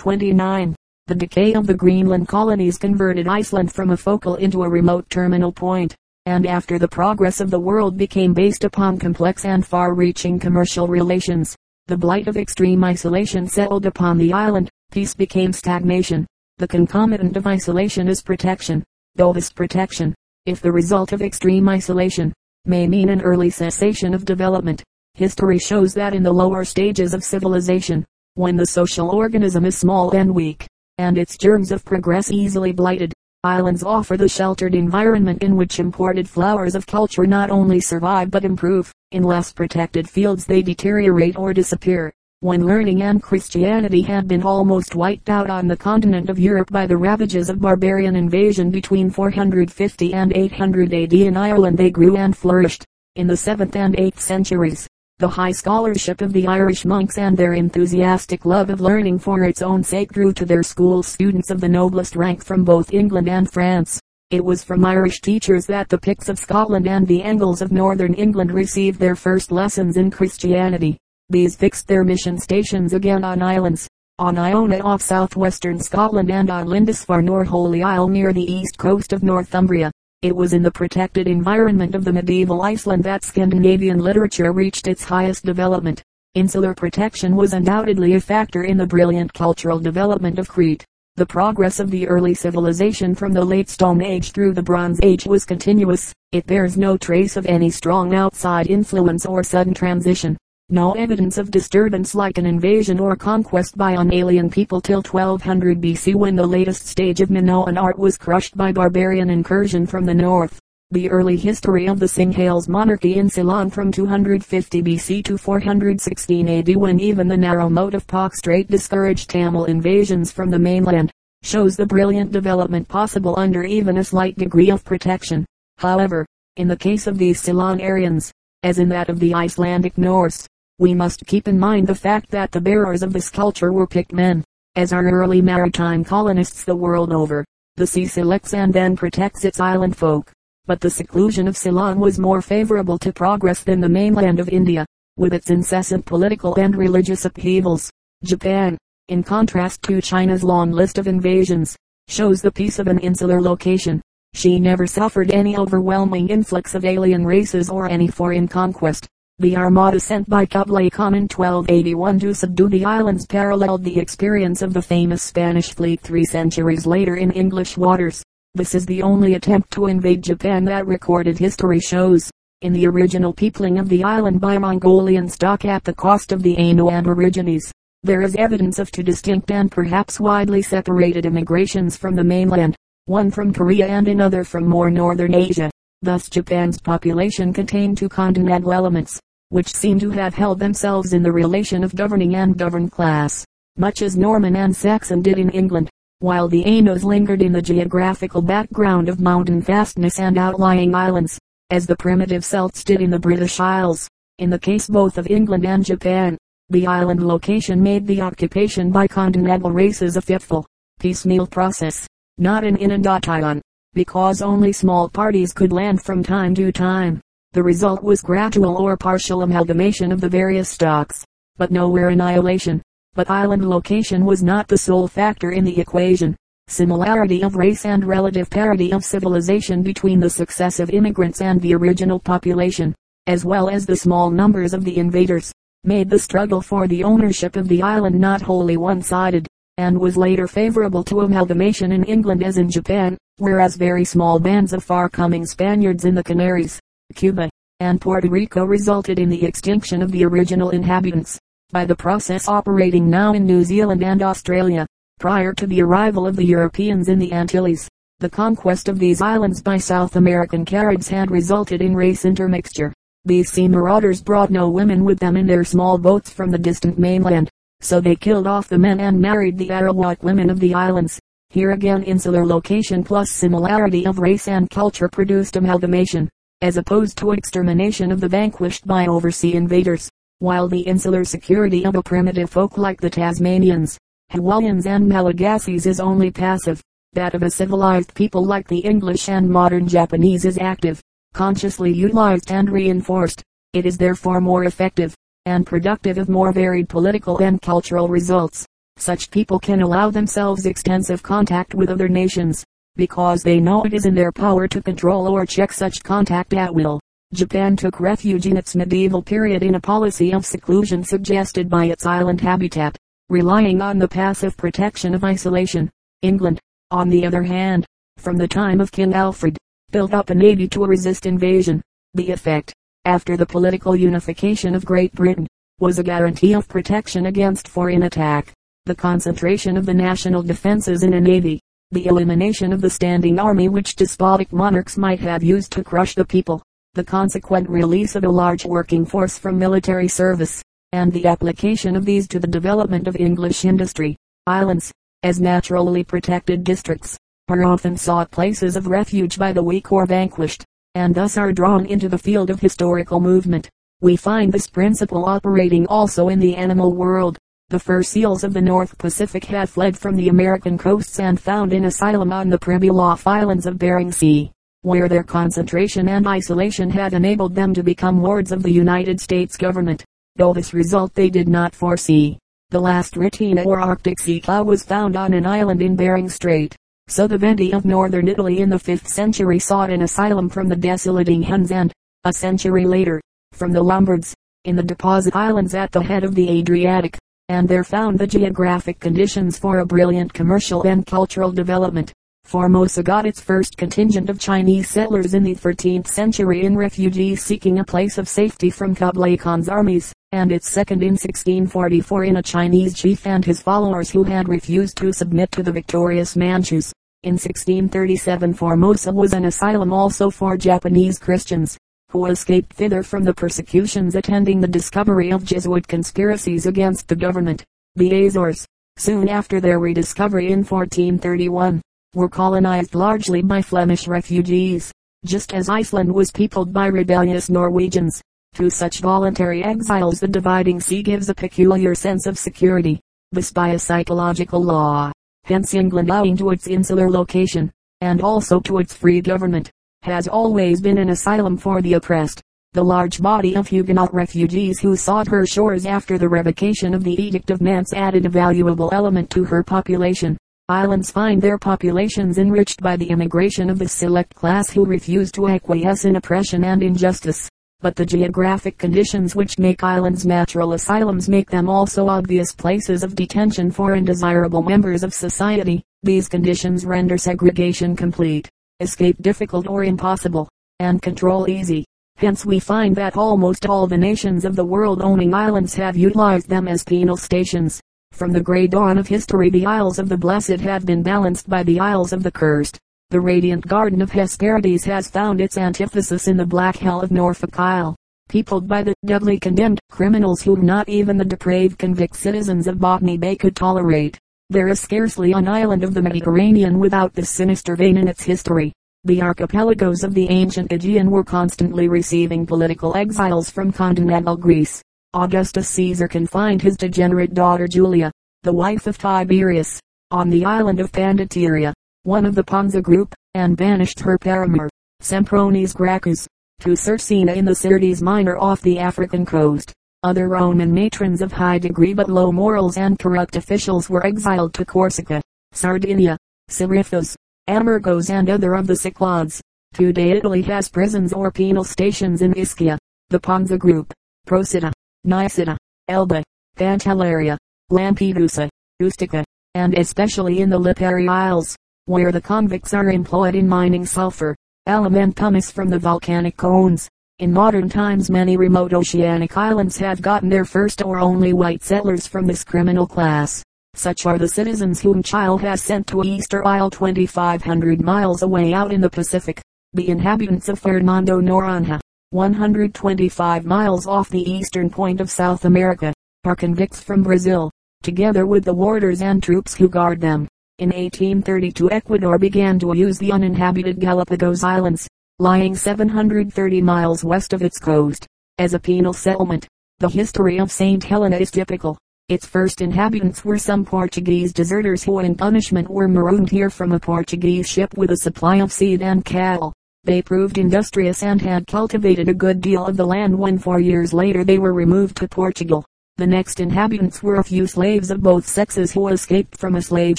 29. The decay of the Greenland colonies converted Iceland from a focal into a remote terminal point, and after the progress of the world became based upon complex and far-reaching commercial relations, the blight of extreme isolation settled upon the island, peace became stagnation. The concomitant of isolation is protection, though this protection, if the result of extreme isolation, may mean an early cessation of development. History shows that in the lower stages of civilization, when the social organism is small and weak, and its germs of progress easily blighted, islands offer the sheltered environment in which imported flowers of culture not only survive but improve. In less protected fields they deteriorate or disappear. When learning and Christianity had been almost wiped out on the continent of Europe by the ravages of barbarian invasion between 450 and 800 AD in Ireland they grew and flourished. In the 7th and 8th centuries, the high scholarship of the Irish monks and their enthusiastic love of learning for its own sake drew to their schools students of the noblest rank from both England and France. It was from Irish teachers that the Picts of Scotland and the Angles of northern England received their first lessons in Christianity. These fixed their mission stations again on islands, on Iona off southwestern Scotland and on Lindisfarne or Holy Isle near the east coast of Northumbria. It was in the protected environment of the medieval Iceland that Scandinavian literature reached its highest development. Insular protection was undoubtedly a factor in the brilliant cultural development of Crete. The progress of the early civilization from the late Stone Age through the Bronze Age was continuous. It bears no trace of any strong outside influence or sudden transition no evidence of disturbance like an invasion or conquest by an alien people till 1200 BC when the latest stage of Minoan art was crushed by barbarian incursion from the north. The early history of the Singhalese monarchy in Ceylon from 250 BC to 416 AD when even the narrow moat of Palk Strait discouraged Tamil invasions from the mainland, shows the brilliant development possible under even a slight degree of protection. However, in the case of these Ceylon Aryans, as in that of the Icelandic Norse, we must keep in mind the fact that the bearers of this culture were picked men, as are early maritime colonists the world over. The sea selects and then protects its island folk. But the seclusion of Ceylon was more favorable to progress than the mainland of India, with its incessant political and religious upheavals. Japan, in contrast to China's long list of invasions, shows the peace of an insular location. She never suffered any overwhelming influx of alien races or any foreign conquest. The armada sent by Kublai Khan in 1281 to subdue the islands paralleled the experience of the famous Spanish fleet three centuries later in English waters. This is the only attempt to invade Japan that recorded history shows. In the original peopling of the island by Mongolian stock at the cost of the Ainu Aborigines, there is evidence of two distinct and perhaps widely separated immigrations from the mainland, one from Korea and another from more northern Asia. Thus Japan's population contained two continental elements, which seem to have held themselves in the relation of governing and governed class, much as Norman and Saxon did in England, while the Ainos lingered in the geographical background of mountain fastness and outlying islands, as the primitive Celts did in the British Isles. In the case both of England and Japan, the island location made the occupation by continental races a fitful, piecemeal process, not an inundation, because only small parties could land from time to time. The result was gradual or partial amalgamation of the various stocks, but nowhere annihilation. But island location was not the sole factor in the equation. Similarity of race and relative parity of civilization between the successive immigrants and the original population, as well as the small numbers of the invaders, made the struggle for the ownership of the island not wholly one-sided, and was later favorable to amalgamation in England as in Japan, whereas very small bands of far-coming Spaniards in the Canaries, Cuba, and Puerto Rico resulted in the extinction of the original inhabitants, by the process operating now in New Zealand and Australia. Prior to the arrival of the Europeans in the Antilles, the conquest of these islands by South American Caribs had resulted in race intermixture. These sea marauders brought no women with them in their small boats from the distant mainland, so they killed off the men and married the Arawak women of the islands. Here again insular location plus similarity of race and culture produced amalgamation as opposed to extermination of the vanquished by oversea invaders, while the insular security of a primitive folk like the Tasmanians, Hawaiians and Malagassies is only passive. That of a civilized people like the English and modern Japanese is active, consciously utilized and reinforced. It is therefore more effective, and productive of more varied political and cultural results. Such people can allow themselves extensive contact with other nations, because they know it is in their power to control or check such contact at will. Japan took refuge in its medieval period in a policy of seclusion suggested by its island habitat, relying on the passive protection of isolation. England, on the other hand, from the time of King Alfred, built up a navy to resist invasion. The effect, after the political unification of Great Britain, was a guarantee of protection against foreign attack. The concentration of the national defenses in a navy, the elimination of the standing army which despotic monarchs might have used to crush the people, the consequent release of a large working force from military service, and the application of these to the development of English industry. Islands, as naturally protected districts, are often sought places of refuge by the weak or vanquished, and thus are drawn into the field of historical movement. We find this principle operating also in the animal world. The fur seals of the North Pacific had fled from the American coasts and found an asylum on the Pribilof Islands of Bering Sea, where their concentration and isolation had enabled them to become wards of the United States government, though this result they did not foresee. The last rhytina or Arctic sea cow was found on an island in Bering Strait. So the Veneti of northern Italy in the 5th century sought an asylum from the desolating Huns and, a century later, from the Lombards, in the deposit islands at the head of the Adriatic, and there found the geographic conditions for a brilliant commercial and cultural development. Formosa got its first contingent of Chinese settlers in the 13th century in refugees seeking a place of safety from Kublai Khan's armies, and its second in 1644 in a Chinese chief and his followers who had refused to submit to the victorious Manchus. In 1637 Formosa was an asylum also for Japanese Christians, who escaped thither from the persecutions attending the discovery of Jesuit conspiracies against the government. The Azores, soon after their rediscovery in 1431, were colonized largely by Flemish refugees, just as Iceland was peopled by rebellious Norwegians. To such voluntary exiles the dividing sea gives a peculiar sense of security, this by a psychological law. Hence England owing to its insular location, and also to its free government, has always been an asylum for the oppressed. The large body of Huguenot refugees who sought her shores after the revocation of the Edict of Nantes added a valuable element to her population. Islands find their populations enriched by the immigration of the select class who refuse to acquiesce in oppression and injustice. But the geographic conditions which make islands natural asylums make them also obvious places of detention for undesirable members of society. These conditions render segregation complete escape difficult or impossible, and control easy. Hence we find that almost all the nations of the world owning islands have utilized them as penal stations. From the grey dawn of history the Isles of the Blessed have been balanced by the Isles of the Cursed. The radiant garden of Hesperides has found its antithesis in the black hell of Norfolk Isle, peopled by the doubly condemned criminals whom not even the depraved convict citizens of Botany Bay could tolerate. There is scarcely an island of the Mediterranean without this sinister vein in its history. The archipelagos of the ancient Aegean were constantly receiving political exiles from continental Greece. Augustus Caesar confined his degenerate daughter Julia, the wife of Tiberius, on the island of Pandateria, one of the Ponza group, and banished her paramour, Sempronius Gracchus, to Cercina in the Syrtes Minor off the African coast. Other Roman matrons of high degree but low morals and corrupt officials were exiled to Corsica, Sardinia, Seriphus, Amorgos and other of the Cyclades. Today Italy has prisons or penal stations in Ischia, the Ponza group, Procida, Nisida, Elba, Pantelleria, Lampedusa, Ustica, and especially in the Lipari Isles, where the convicts are employed in mining sulfur, alum and pumice from the volcanic cones. In modern times many remote oceanic islands have gotten their first or only white settlers from this criminal class. Such are the citizens whom Chile has sent to Easter Isle 2500 miles away out in the Pacific. The inhabitants of Fernando Noronha, 125 miles off the eastern point of South America, are convicts from Brazil, together with the warders and troops who guard them. In 1832 Ecuador began to use the uninhabited Galapagos Islands, lying 730 miles west of its coast, as a penal settlement. The history of St. Helena is typical. Its first inhabitants were some Portuguese deserters who in punishment were marooned here from a Portuguese ship with a supply of seed and cattle. They proved industrious and had cultivated a good deal of the land when four years later they were removed to Portugal. The next inhabitants were a few slaves of both sexes who escaped from a slave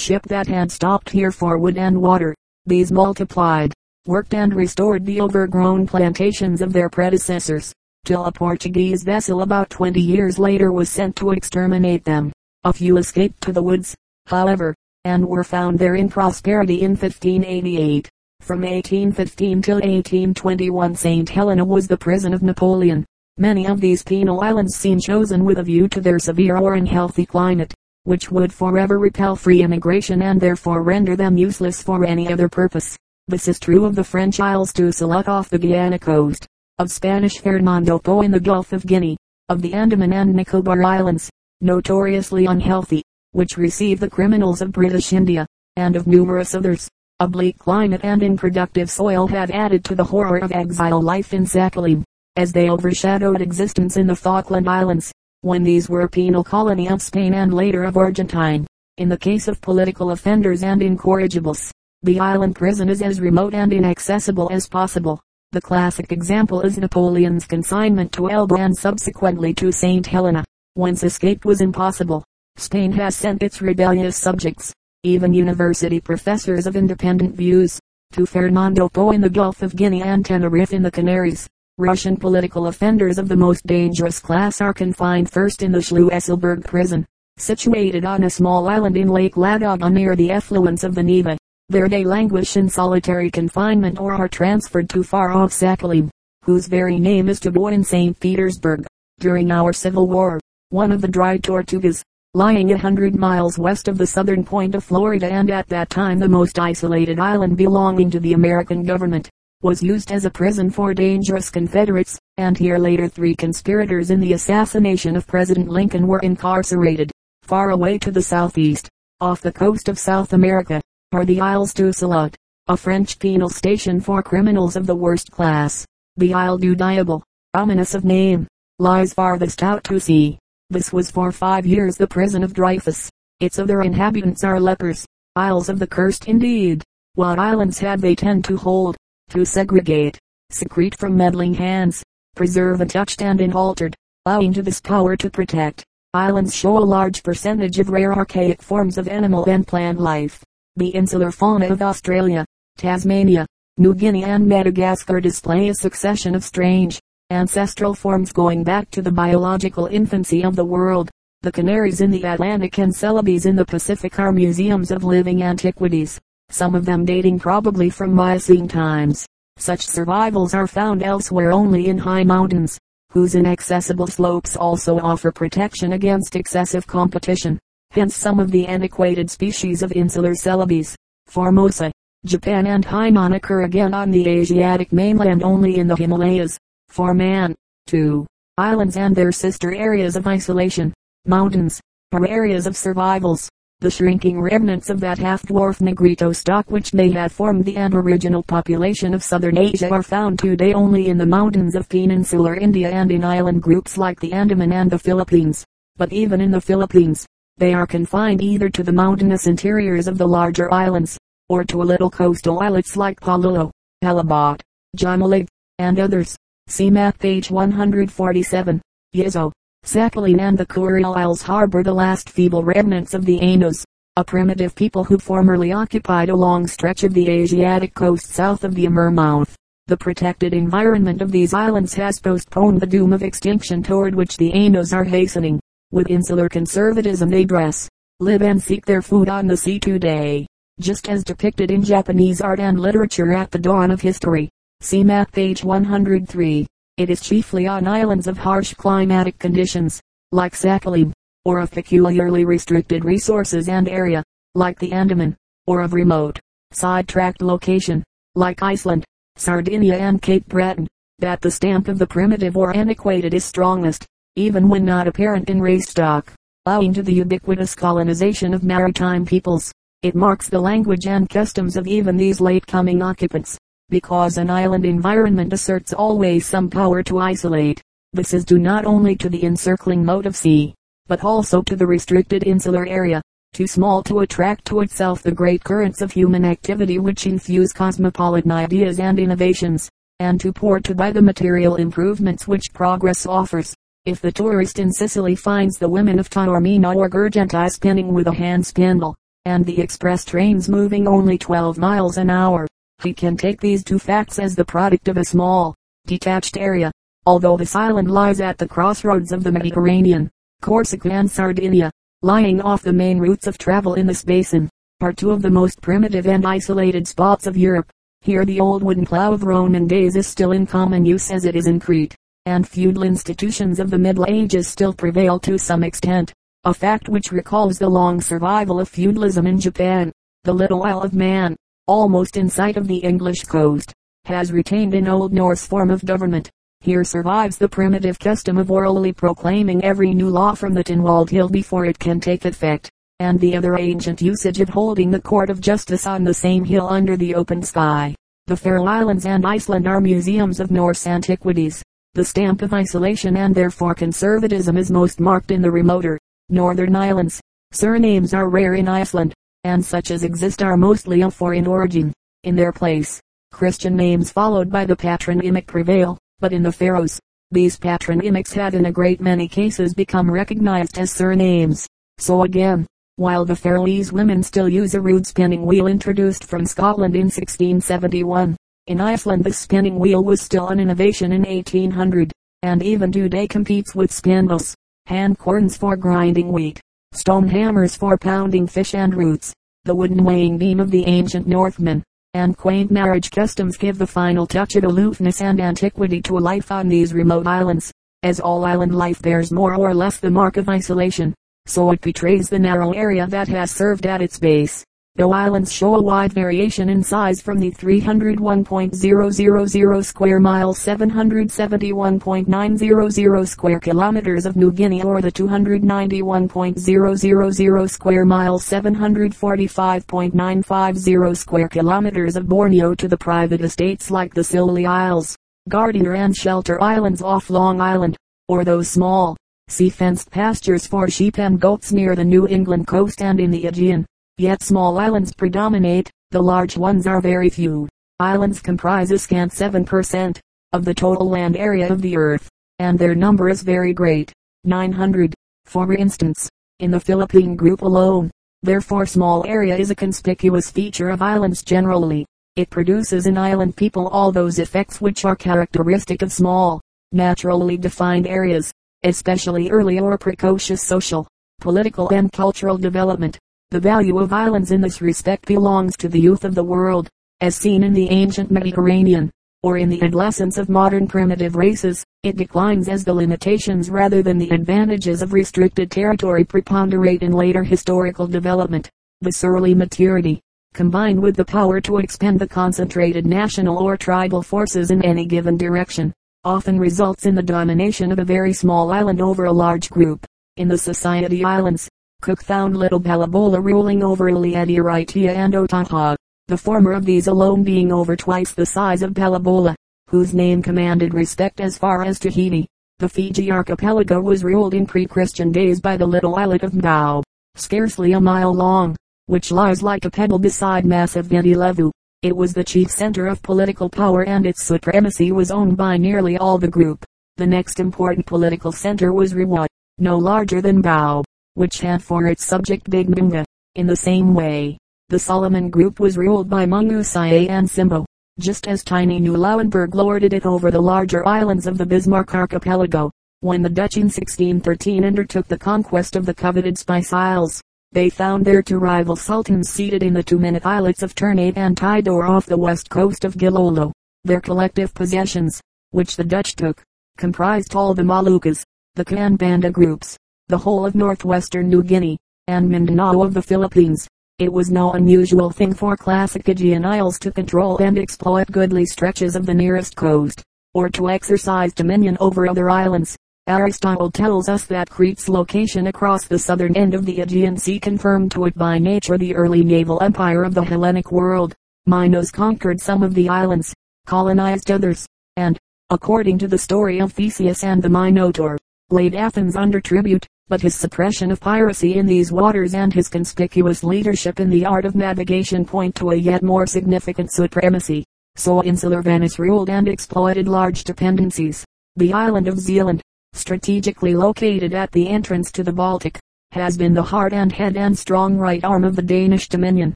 ship that had stopped here for wood and water. These multiplied, worked and restored the overgrown plantations of their predecessors, till a Portuguese vessel about 20 years later was sent to exterminate them. A few escaped to the woods, however, and were found there in prosperity in 1588. From 1815 till 1821 St. Helena was the prison of Napoleon. Many of these penal islands seem chosen with a view to their severe or unhealthy climate, which would forever repel free immigration and therefore render them useless for any other purpose. This is true of the French Isles du Salut off the Guiana coast, of Spanish Fernando Po in the Gulf of Guinea, of the Andaman and Nicobar Islands, notoriously unhealthy, which receive the criminals of British India, and of numerous others. A bleak climate and unproductive soil had added to the horror of exile life in Sakhalin as they overshadowed existence in the Falkland Islands, when these were a penal colony of Spain and later of Argentine. In the case of political offenders and incorrigibles, the island prison is as remote and inaccessible as possible. The classic example is Napoleon's consignment to Elba and subsequently to St. Helena, whence escape was impossible. Spain has sent its rebellious subjects, even university professors of independent views, to Fernando Po in the Gulf of Guinea and Tenerife in the Canaries. Russian political offenders of the most dangerous class are confined first in the Schlüsselburg prison, situated on a small island in Lake Ladoga near the effluents of the Neva. There they languish in solitary confinement or are transferred to far-off Sakhalin, whose very name is Tabor in St. Petersburg. During our Civil War, one of the dry Tortugas, lying a hundred miles west of the southern point of Florida and at that time the most isolated island belonging to the American government, was used as a prison for dangerous Confederates, and here later three conspirators in the assassination of President Lincoln were incarcerated. Far away to the southeast, off the coast of South America, are the Isles du Salut, a French penal station for criminals of the worst class. The Isle du Diable, ominous of name, lies farthest out to sea. This was for five years the prison of Dreyfus. Its other inhabitants are lepers, Isles of the Cursed indeed. What islands had they tend to hold? to segregate, secrete from meddling hands, preserve untouched and unaltered, owing to this power to protect. Islands show a large percentage of rare archaic forms of animal and plant life. The insular fauna of Australia, Tasmania, New Guinea and Madagascar display a succession of strange, ancestral forms going back to the biological infancy of the world. The Canaries in the Atlantic and Celebes in the Pacific are museums of living antiquities some of them dating probably from Miocene times. Such survivals are found elsewhere only in high mountains, whose inaccessible slopes also offer protection against excessive competition. Hence some of the antiquated species of insular celebes, Formosa, Japan and Hainan occur again on the Asiatic mainland only in the Himalayas. Forman, 2. islands and their sister areas of isolation, mountains, are areas of survivals the shrinking remnants of that half-dwarf Negrito stock which may have formed the aboriginal population of southern Asia are found today only in the mountains of peninsular India and in island groups like the Andaman and the Philippines. But even in the Philippines, they are confined either to the mountainous interiors of the larger islands, or to a little coastal islets like Palulo, Halibut, Jamalig, and others. See map page 147. Yezo. Sakhalin and the Kuriles Isles harbor the last feeble remnants of the Ainos, a primitive people who formerly occupied a long stretch of the Asiatic coast south of the Amur mouth. The protected environment of these islands has postponed the doom of extinction toward which the Ainos are hastening. With insular conservatism they dress, live and seek their food on the sea today, just as depicted in Japanese art and literature at the dawn of history. See map page 103. It is chiefly on islands of harsh climatic conditions, like Sakhalin, or of peculiarly restricted resources and area, like the Andaman, or of remote, sidetracked location, like Iceland, Sardinia and Cape Breton, that the stamp of the primitive or antiquated is strongest, even when not apparent in race stock. Owing to the ubiquitous colonization of maritime peoples, it marks the language and customs of even these late coming occupants because an island environment asserts always some power to isolate. This is due not only to the encircling moat of sea, but also to the restricted insular area, too small to attract to itself the great currents of human activity which infuse cosmopolitan ideas and innovations, and too poor to buy the material improvements which progress offers. If the tourist in Sicily finds the women of Taormina or Girgenti spinning with a hand spindle, and the express trains moving only 12 miles an hour, he can take these two facts as the product of a small, detached area. Although this island lies at the crossroads of the Mediterranean, Corsica and Sardinia, lying off the main routes of travel in this basin, are two of the most primitive and isolated spots of Europe. Here the old wooden plough of Roman days is still in common use as it is in Crete and feudal institutions of the Middle Ages still prevail to some extent, a fact which recalls the long survival of feudalism in Japan. The little Isle of Man, almost in sight of the English coast, has retained an old Norse form of government. Here survives the primitive custom of orally proclaiming every new law from the Tynwald Hill before it can take effect, and the other ancient usage of holding the court of justice on the same hill under the open sky. The Faroe Islands and Iceland are museums of Norse antiquities. The stamp of isolation and therefore conservatism is most marked in the remoter, northern islands. Surnames are rare in Iceland, and such as exist are mostly of foreign origin. In their place, Christian names followed by the patronymic prevail, but in the Faroes, these patronymics have in a great many cases become recognized as surnames. So again, while the Faroese women still use a rude spinning wheel introduced from Scotland in 1671, in Iceland the spinning wheel was still an innovation in 1800, and even today competes with spindles, hand querns for grinding wheat, stone hammers for pounding fish and roots, the wooden weighing beam of the ancient Northmen, and quaint marriage customs give the final touch of aloofness and antiquity to a life on these remote islands. As all island life bears more or less the mark of isolation, so it betrays the narrow area that has served at its base. Though islands show a wide variation in size from the 301.000 square miles 771.900 square kilometers of New Guinea or the 291.000 square miles 745.950 square kilometers of Borneo to the private estates like the Scilly Isles, Gardiner and Shelter Islands off Long Island, or those small, sea-fenced pastures for sheep and goats near the New England coast and in the Aegean. Yet small islands predominate, the large ones are very few. Islands comprise a scant 7% of the total land area of the earth, and their number is very great. 900, for instance, in the Philippine group alone. Therefore small area is a conspicuous feature of islands generally. It produces in island people all those effects which are characteristic of small, naturally defined areas, especially early or precocious social, political and cultural development. The value of islands in this respect belongs to the youth of the world, as seen in the ancient Mediterranean, or in the adolescence of modern primitive races. It declines as the limitations rather than the advantages of restricted territory preponderate in later historical development. This early maturity, combined with the power to expend the concentrated national or tribal forces in any given direction, often results in the domination of a very small island over a large group. In the Society Islands, Cook found little Bolabola ruling over Iliadiritia and Otaha, the former of these alone being over twice the size of Bolabola, whose name commanded respect as far as Tahiti. The Fiji archipelago was ruled in pre-Christian days by the little islet of Mbao, scarcely a mile long, which lies like a pebble beside massive Viti Levu. It was the chief center of political power and its supremacy was owned by nearly all the group. The next important political center was Rewa, no larger than Mbao which had for its subject Big Minga. In the same way, the Solomon group was ruled by Mungusiae and Simbo, just as tiny New Lauenburg lorded it over the larger islands of the Bismarck archipelago. When the Dutch in 1613 undertook the conquest of the coveted Spice Isles, they found their two rival sultans seated in the two-minute islets of Ternate and Tidore off the west coast of Gilolo. Their collective possessions, which the Dutch took, comprised all the Moluccas, the Canbanda groups, the whole of northwestern New Guinea, and Mindanao of the Philippines. It was no unusual thing for classic Aegean isles to control and exploit goodly stretches of the nearest coast, or to exercise dominion over other islands. Aristotle tells us that Crete's location across the southern end of the Aegean Sea confirmed to it by nature the early naval empire of the Hellenic world. Minos conquered some of the islands, colonized others, and, according to the story of Theseus and the Minotaur, laid Athens under tribute but his suppression of piracy in these waters and his conspicuous leadership in the art of navigation point to a yet more significant supremacy. So insular Venice ruled and exploited large dependencies. The island of Zealand, strategically located at the entrance to the Baltic, has been the heart and head and strong right arm of the Danish dominion.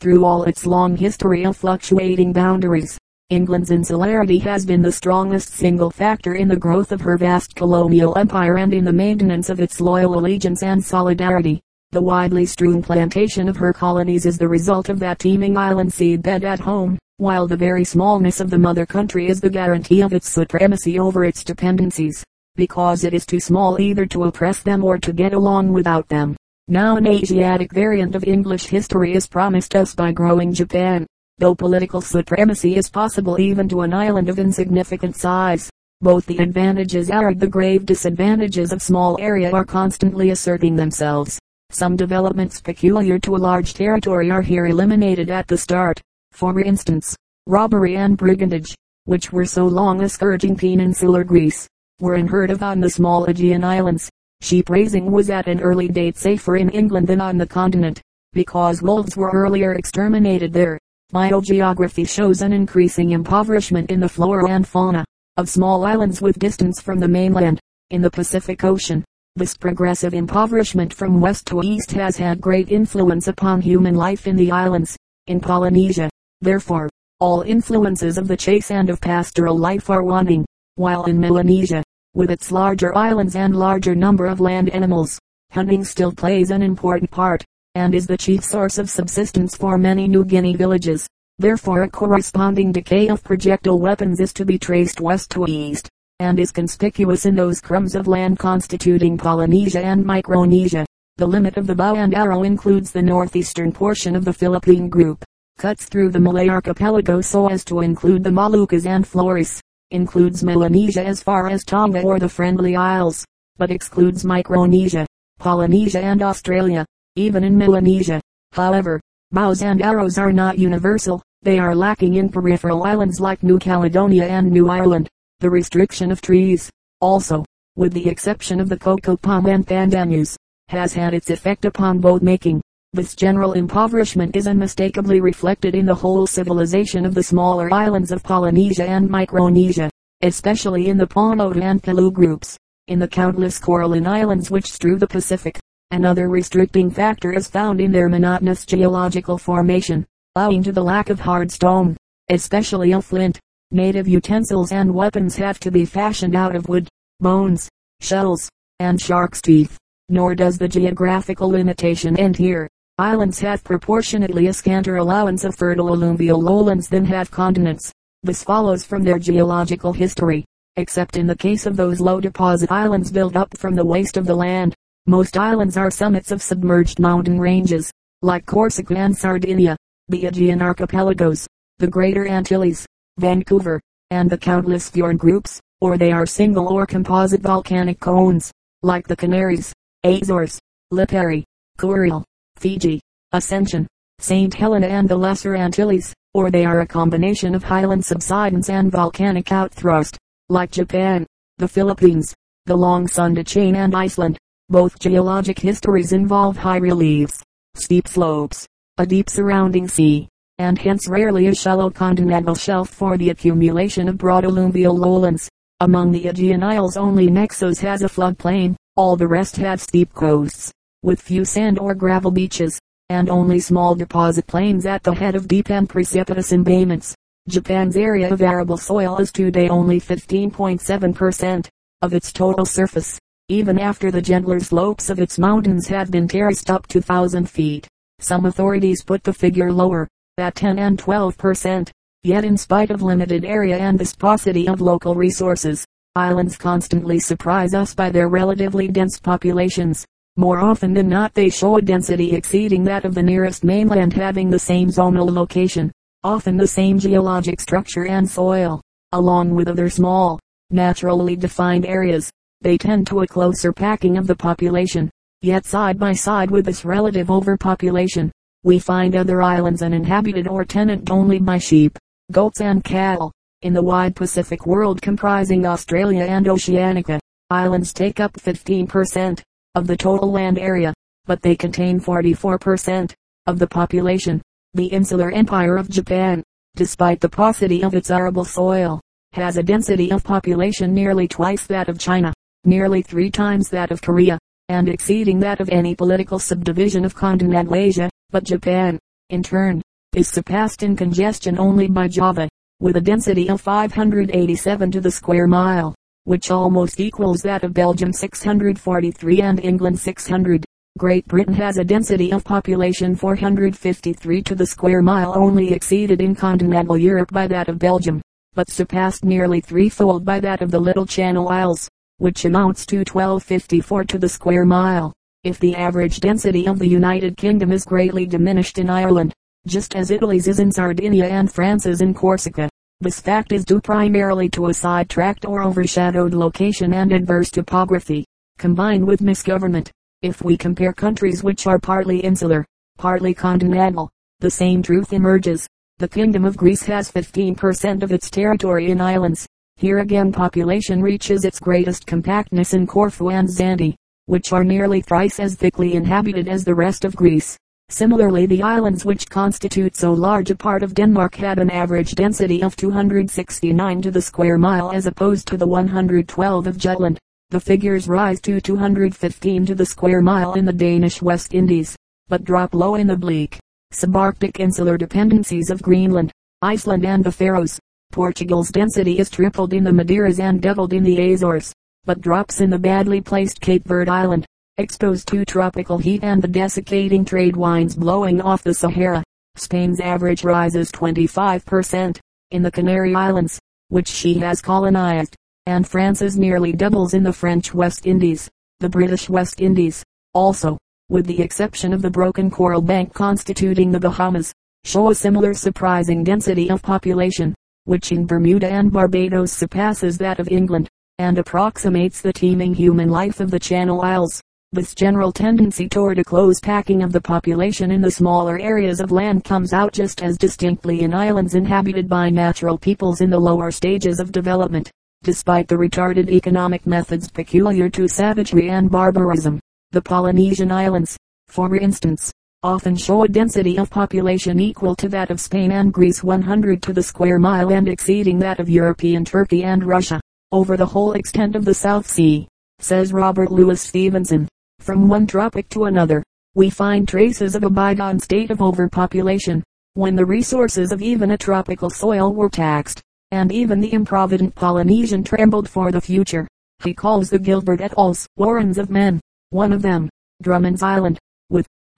Through all its long history of fluctuating boundaries, England's insularity has been the strongest single factor in the growth of her vast colonial empire and in the maintenance of its loyal allegiance and solidarity. The widely strewn plantation of her colonies is the result of that teeming island seedbed at home, while the very smallness of the mother country is the guarantee of its supremacy over its dependencies, because it is too small either to oppress them or to get along without them. Now an Asiatic variant of English history is promised us by growing Japan. Though political supremacy is possible even to an island of insignificant size, both the advantages and the grave disadvantages of small area are constantly asserting themselves. Some developments peculiar to a large territory are here eliminated at the start. For instance, robbery and brigandage, which were so long a scourge in peninsular Greece, were unheard of on the small Aegean islands. Sheep raising was at an early date safer in England than on the continent, because wolves were earlier exterminated there. Biogeography shows an increasing impoverishment in the flora and fauna of small islands with distance from the mainland. In the Pacific Ocean, this progressive impoverishment from west to east has had great influence upon human life in the islands. In Polynesia, therefore, all influences of the chase and of pastoral life are wanting, while in Melanesia, with its larger islands and larger number of land animals, hunting still plays an important part, and is the chief source of subsistence for many New Guinea villages. Therefore a corresponding decay of projectile weapons is to be traced west to east and is conspicuous in those crumbs of land constituting Polynesia and Micronesia. The limit of the bow and arrow includes the northeastern portion of the Philippine group, cuts through the Malay archipelago so as to include the Moluccas and Flores, includes Melanesia as far as Tonga or the Friendly Isles, but excludes Micronesia, Polynesia and Australia, even in Melanesia. However, bows and arrows are not universal, they are lacking in peripheral islands like New Caledonia and New Ireland the restriction of trees, also, with the exception of the cocoa palm and pandanus, has had its effect upon boat making. This general impoverishment is unmistakably reflected in the whole civilization of the smaller islands of Polynesia and Micronesia, especially in the Paumotu and Pelew groups, in the countless coralline islands which strew the Pacific. Another restricting factor is found in their monotonous geological formation, owing to the lack of hard stone, especially of flint. Native utensils and weapons have to be fashioned out of wood, bones, shells, and shark's teeth. Nor does the geographical limitation end here. Islands have proportionately a scanter allowance of fertile alluvial lowlands than have continents. This follows from their geological history, except in the case of those low deposit islands built up from the waste of the land. Most islands are summits of submerged mountain ranges, like Corsica and Sardinia, the Aegean archipelagos, the Greater Antilles, Vancouver, and the countless fjord groups, or they are single or composite volcanic cones, like the Canaries, Azores, Lipari, Kuriles, Fiji, Ascension, St. Helena and the Lesser Antilles, or they are a combination of highland subsidence and volcanic outthrust, like Japan, the Philippines, the Long Sunda chain and Iceland. Both geologic histories involve high reliefs, steep slopes, a deep surrounding sea, and hence rarely a shallow continental shelf for the accumulation of broad alluvial lowlands. Among the Aegean Isles only Naxos has a floodplain, all the rest have steep coasts, with few sand or gravel beaches, and only small deposit plains at the head of deep and precipitous embayments. Japan's area of arable soil is today only 15.7% of its total surface, even after the gentler slopes of its mountains have been terraced up to thousand feet. Some authorities put the figure lower, at 10 and 12 per cent. Yet in spite of limited area and the paucity of local resources, islands constantly surprise us by their relatively dense populations. More often than not they show a density exceeding that of the nearest mainland having the same zonal location, often the same geologic structure and soil, along with other small, naturally defined areas. They tend to a closer packing of the population, yet side by side with this relative overpopulation, we find other islands uninhabited or tenanted only by sheep, goats and cattle. In the wide Pacific world comprising Australia and Oceanica, islands take up 15% of the total land area, but they contain 44% of the population. The insular empire of Japan, despite the paucity of its arable soil, has a density of population nearly twice that of China. Nearly three times that of Korea, and exceeding that of any political subdivision of continental Asia, but Japan, in turn, is surpassed in congestion only by Java, with a density of 587 to the square mile, which almost equals that of Belgium 643 and England 600. Great Britain has a density of population 453 to the square mile only exceeded in continental Europe by that of Belgium, but surpassed nearly threefold by that of the Little Channel Isles, which amounts to 1254 to the square mile. If the average density of the United Kingdom is greatly diminished in Ireland, just as Italy's is in Sardinia and France's in Corsica, this fact is due primarily to a side-tracked or overshadowed location and adverse topography, combined with misgovernment. If we compare countries which are partly insular, partly continental, the same truth emerges. The kingdom of Greece has 15% of its territory in islands. Here again population reaches its greatest compactness in Corfu and Zante, which are nearly thrice as thickly inhabited as the rest of Greece. Similarly the islands which constitute so large a part of Denmark had an average density of 269 to the square mile as opposed to the 112 of Jutland. The figures rise to 215 to the square mile in the Danish West Indies, but drop low in the bleak, subarctic insular dependencies of Greenland, Iceland and the Faroes. Portugal's density is tripled in the Madeiras and doubled in the Azores, but drops in the badly placed Cape Verde Island, exposed to tropical heat and the desiccating trade winds blowing off the Sahara. Spain's average rises 25% in the Canary Islands, which she has colonized and France's nearly doubles in the French West Indies, the British West Indies, also, with the exception of the broken coral bank constituting the Bahamas, show a similar surprising density of population, which in Bermuda and Barbados surpasses that of England, and approximates the teeming human life of the Channel Isles. This general tendency toward a close packing of the population in the smaller areas of land comes out just as distinctly in islands inhabited by natural peoples in the lower stages of development despite the retarded economic methods peculiar to savagery and barbarism. The Polynesian islands, for instance, often show a density of population equal to that of Spain and Greece 100 to the square mile and exceeding that of European Turkey and Russia, over the whole extent of the South Sea, says Robert Louis Stevenson. From one tropic to another, we find traces of a bygone state of overpopulation, when the resources of even a tropical soil were taxed and even the improvident Polynesian trembled for the future. He calls the Gilbert et Atolls warrens of men. One of them, Drummond's Island,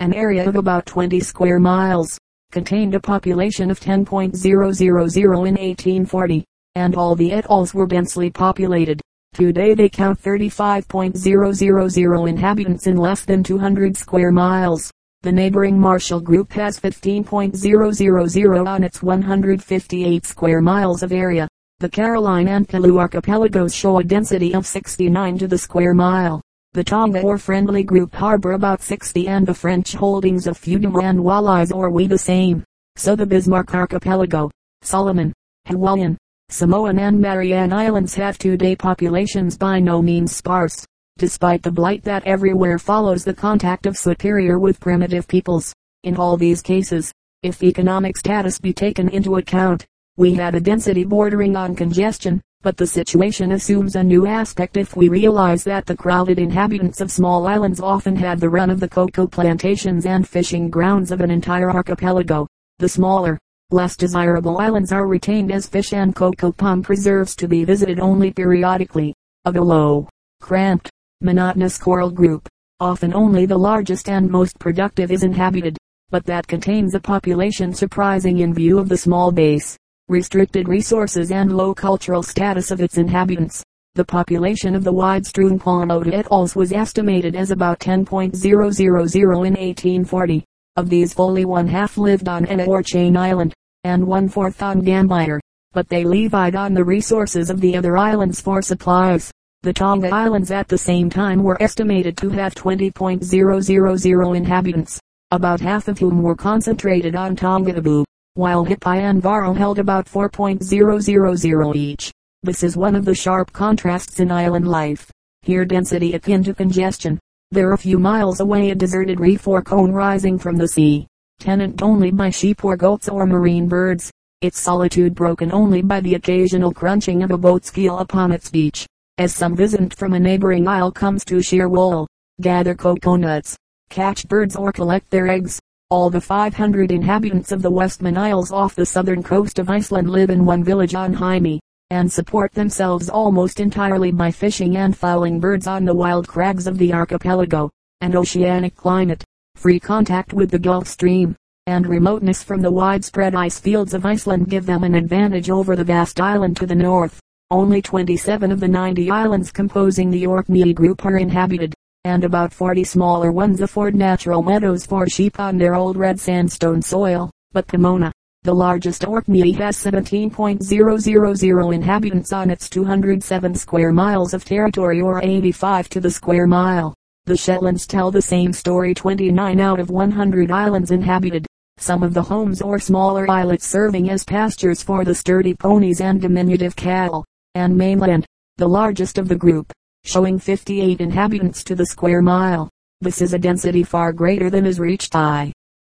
an area of about 20 square miles, contained a population of 10.000 in 1840, and all the atolls were densely populated. Today they count 35.000 inhabitants in less than 200 square miles. The neighboring Marshall Group has 15.000 on its 158 square miles of area. The Caroline and Pelew archipelagos show a density of 69 to the square mile. The Tonga or Friendly Group harbor about 60 and the French holdings of Fudum and Wallis or we the same. So the Bismarck archipelago, Solomon, Hawaiian, Samoan and Marianne Islands have today populations by no means sparse despite the blight that everywhere follows the contact of superior with primitive peoples. In all these cases, if economic status be taken into account, we had a density bordering on congestion, but the situation assumes a new aspect if we realize that the crowded inhabitants of small islands often had the run of the cocoa plantations and fishing grounds of an entire archipelago. The smaller, less desirable islands are retained as fish and cocoa palm preserves to be visited only periodically. Of a low, cramped, monotonous coral group. Often only the largest and most productive is inhabited, but that contains a population surprising in view of the small base, restricted resources and low cultural status of its inhabitants. The population of the wide-strewn Paumotu atolls was estimated as about 10.000 in 1840. Of these fully one half lived on Anaa or Chain Island, and one fourth on Gambier, but they levied on the resources of the other islands for supplies. The Tonga Islands at the same time were estimated to have 20.000 inhabitants, about half of whom were concentrated on Tongatabu, while Ha'apai and Vavau held about 4.000 each. This is one of the sharp contrasts in island life. Here density akin to congestion. There a few miles away a deserted reef or cone rising from the sea, tenant only by sheep or goats or marine birds, its solitude broken only by the occasional crunching of a boat's keel upon its beach as some visitant from a neighboring isle comes to shear wool, gather coconuts, catch birds or collect their eggs. All the 500 inhabitants of the Westman Isles off the southern coast of Iceland live in one village on Heimaey, and support themselves almost entirely by fishing and fowling birds on the wild crags of the archipelago. An oceanic climate, free contact with the Gulf Stream, and remoteness from the widespread ice fields of Iceland give them an advantage over the vast island to the north. Only 27 of the 90 islands composing the Orkney group are inhabited, and about 40 smaller ones afford natural meadows for sheep on their old red sandstone soil. But Pomona, the largest Orkney has 17.000 inhabitants on its 207 square miles of territory or 85 to the square mile. The Shetlands tell the same story 29 out of 100 islands inhabited. Some of the holms or smaller islets serving as pastures for the sturdy ponies and diminutive cattle and mainland, the largest of the group, showing 58 inhabitants to the square mile. This is a density far greater than is reached by